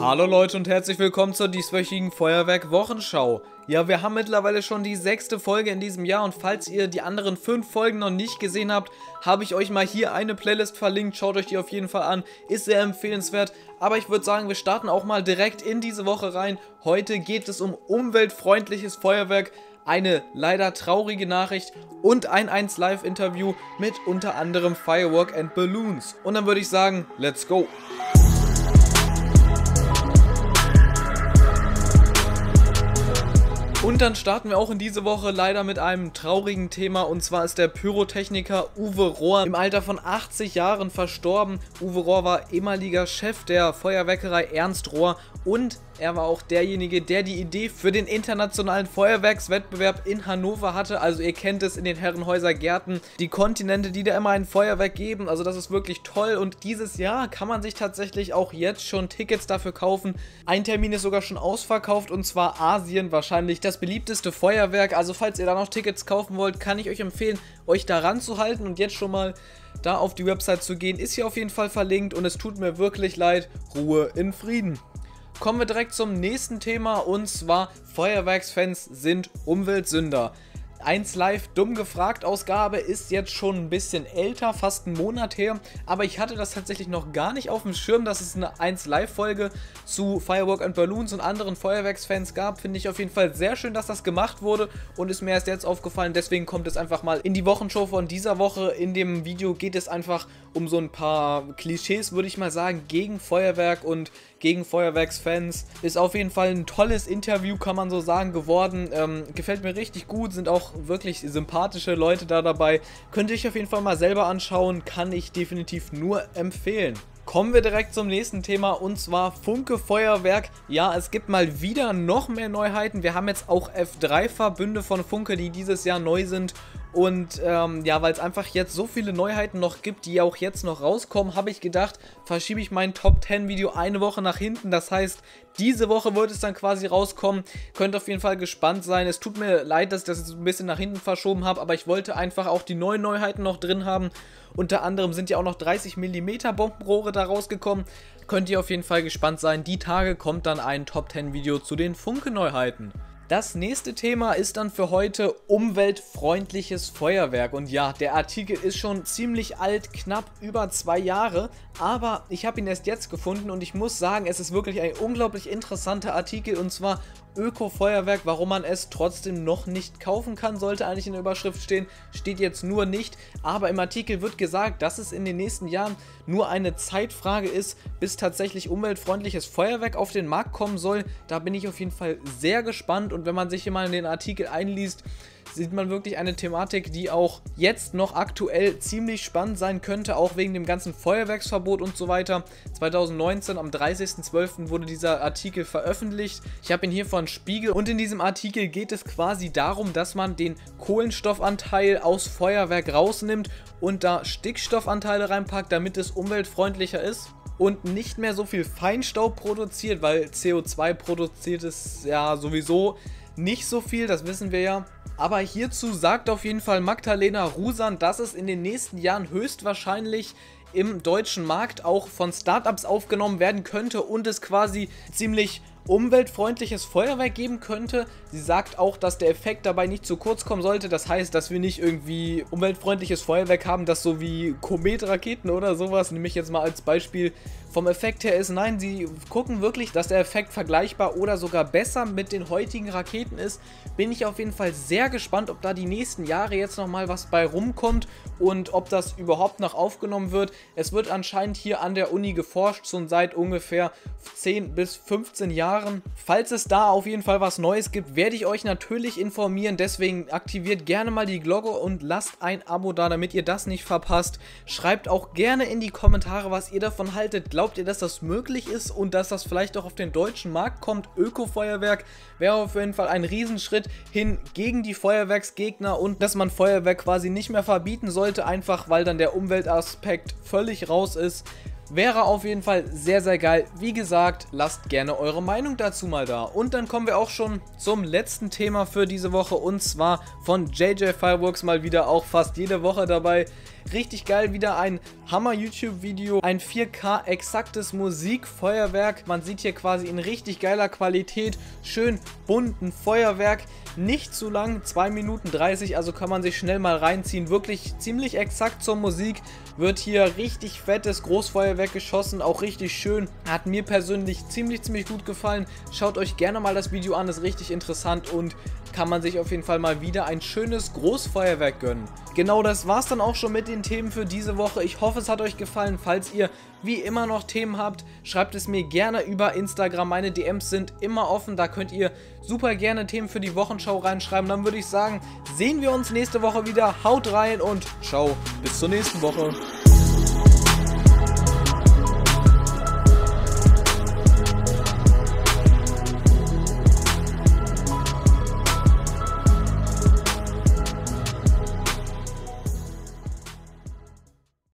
Hallo Leute und herzlich willkommen zur dieswöchigen Feuerwerk-Wochenschau. Ja, wir haben mittlerweile schon die sechste Folge in diesem Jahr und falls ihr die anderen fünf Folgen noch nicht gesehen habt, habe ich euch mal hier eine Playlist verlinkt. Schaut euch die auf jeden Fall an, ist sehr empfehlenswert. Aber ich würde sagen, wir starten auch mal direkt in diese Woche rein. Heute geht es um umweltfreundliches Feuerwerk, eine leider traurige Nachricht und ein 1 Live Interview mit unter anderem Firework and Balloons. Und dann würde ich sagen, let's go! Und dann starten wir auch in diese Woche leider mit einem traurigen Thema und zwar ist der Pyrotechniker Uwe Rohr im Alter von 80 Jahren verstorben. Uwe Rohr war ehemaliger Chef der Feuerwerkerei Ernst Rohr und er war auch derjenige, der die Idee für den internationalen Feuerwerkswettbewerb in Hannover hatte. Also ihr kennt es in den Herrenhäuser Gärten, die Kontinente, die da immer ein Feuerwerk geben. Also das ist wirklich toll und dieses Jahr kann man sich tatsächlich auch jetzt schon Tickets dafür kaufen. Ein Termin ist sogar schon ausverkauft und zwar Asien, wahrscheinlich das beliebteste Feuerwerk. Also falls ihr da noch Tickets kaufen wollt, kann ich euch empfehlen, euch daran zu halten und jetzt schon mal da auf die Website zu gehen. Ist hier auf jeden Fall verlinkt und es tut mir wirklich leid. Ruhe in Frieden. Kommen wir direkt zum nächsten Thema und zwar Feuerwerksfans sind Umweltsünder. 1 Live Dumm gefragt Ausgabe ist jetzt schon ein bisschen älter, fast einen Monat her, aber ich hatte das tatsächlich noch gar nicht auf dem Schirm, dass es eine 1 Live Folge zu Firework and Balloons und anderen Feuerwerksfans gab. Finde ich auf jeden Fall sehr schön, dass das gemacht wurde und ist mir erst jetzt aufgefallen, deswegen kommt es einfach mal in die Wochenshow von dieser Woche. In dem Video geht es einfach um so ein paar Klischees, würde ich mal sagen, gegen Feuerwerk und gegen Feuerwerksfans. Ist auf jeden Fall ein tolles Interview, kann man so sagen, geworden. Ähm, gefällt mir richtig gut, sind auch wirklich sympathische Leute da dabei. Könnt ihr euch auf jeden Fall mal selber anschauen, kann ich definitiv nur empfehlen. Kommen wir direkt zum nächsten Thema und zwar Funke Feuerwerk. Ja, es gibt mal wieder noch mehr Neuheiten. Wir haben jetzt auch F3-Verbünde von Funke, die dieses Jahr neu sind und ähm, ja, weil es einfach jetzt so viele Neuheiten noch gibt, die auch jetzt noch rauskommen, habe ich gedacht, verschiebe ich mein Top 10 Video eine Woche nach hinten. Das heißt, diese Woche wird es dann quasi rauskommen. Könnt auf jeden Fall gespannt sein. Es tut mir leid, dass ich das jetzt ein bisschen nach hinten verschoben habe, aber ich wollte einfach auch die neuen Neuheiten noch drin haben. Unter anderem sind ja auch noch 30 mm Bombenrohre da rausgekommen. Könnt ihr auf jeden Fall gespannt sein. Die Tage kommt dann ein Top 10 Video zu den Funke-Neuheiten. Das nächste Thema ist dann für heute umweltfreundliches Feuerwerk. Und ja, der Artikel ist schon ziemlich alt, knapp über zwei Jahre. Aber ich habe ihn erst jetzt gefunden und ich muss sagen, es ist wirklich ein unglaublich interessanter Artikel. Und zwar Öko-Feuerwerk, warum man es trotzdem noch nicht kaufen kann, sollte eigentlich in der Überschrift stehen. Steht jetzt nur nicht. Aber im Artikel wird gesagt, dass es in den nächsten Jahren nur eine Zeitfrage ist, bis tatsächlich umweltfreundliches Feuerwerk auf den Markt kommen soll. Da bin ich auf jeden Fall sehr gespannt und wenn man sich hier mal in den Artikel einliest, sieht man wirklich eine Thematik, die auch jetzt noch aktuell ziemlich spannend sein könnte, auch wegen dem ganzen Feuerwerksverbot und so weiter. 2019 am 30.12. wurde dieser Artikel veröffentlicht. Ich habe ihn hier von Spiegel und in diesem Artikel geht es quasi darum, dass man den Kohlenstoffanteil aus Feuerwerk rausnimmt und da Stickstoffanteile reinpackt, damit es umweltfreundlicher ist und nicht mehr so viel Feinstaub produziert, weil CO2 produziert es ja sowieso nicht so viel, das wissen wir ja. Aber hierzu sagt auf jeden Fall Magdalena Rusan, dass es in den nächsten Jahren höchstwahrscheinlich im deutschen Markt auch von Startups aufgenommen werden könnte und es quasi ziemlich umweltfreundliches Feuerwerk geben könnte. Sie sagt auch, dass der Effekt dabei nicht zu kurz kommen sollte. Das heißt, dass wir nicht irgendwie umweltfreundliches Feuerwerk haben, das so wie Kometraketen oder sowas, nehme ich jetzt mal als Beispiel, vom Effekt her ist. Nein, sie gucken wirklich, dass der Effekt vergleichbar oder sogar besser mit den heutigen Raketen ist. Bin ich auf jeden Fall sehr gespannt, ob da die nächsten Jahre jetzt nochmal was bei rumkommt und ob das überhaupt noch aufgenommen wird. Es wird anscheinend hier an der Uni geforscht, schon seit ungefähr 10 bis 15 Jahren. Falls es da auf jeden Fall was Neues gibt, werde ich euch natürlich informieren. Deswegen aktiviert gerne mal die Glocke und lasst ein Abo da, damit ihr das nicht verpasst. Schreibt auch gerne in die Kommentare, was ihr davon haltet. Glaubt ihr, dass das möglich ist und dass das vielleicht auch auf den deutschen Markt kommt? Öko-Feuerwerk wäre auf jeden Fall ein Riesenschritt hin gegen die Feuerwerksgegner und dass man Feuerwerk quasi nicht mehr verbieten sollte, einfach weil dann der Umweltaspekt völlig raus ist. Wäre auf jeden Fall sehr, sehr geil. Wie gesagt, lasst gerne eure Meinung dazu mal da. Und dann kommen wir auch schon zum letzten Thema für diese Woche und zwar von JJ Fireworks mal wieder auch fast jede Woche dabei. Richtig geil, wieder ein Hammer-YouTube-Video, ein 4K exaktes Musikfeuerwerk. Man sieht hier quasi in richtig geiler Qualität, schön bunten Feuerwerk. Nicht zu lang, 2 Minuten 30, also kann man sich schnell mal reinziehen. Wirklich ziemlich exakt zur Musik. Wird hier richtig fettes Großfeuerwerk geschossen, auch richtig schön. Hat mir persönlich ziemlich, ziemlich gut gefallen. Schaut euch gerne mal das Video an, ist richtig interessant und kann man sich auf jeden Fall mal wieder ein schönes Großfeuerwerk gönnen. Genau das war's dann auch schon mit den Themen für diese Woche. Ich hoffe, es hat euch gefallen. Falls ihr wie immer noch Themen habt, schreibt es mir gerne über Instagram. Meine DMs sind immer offen. Da könnt ihr super gerne Themen für die Wochenschau reinschreiben. Dann würde ich sagen, sehen wir uns nächste Woche wieder. Haut rein und ciao. Bis zur nächsten Woche.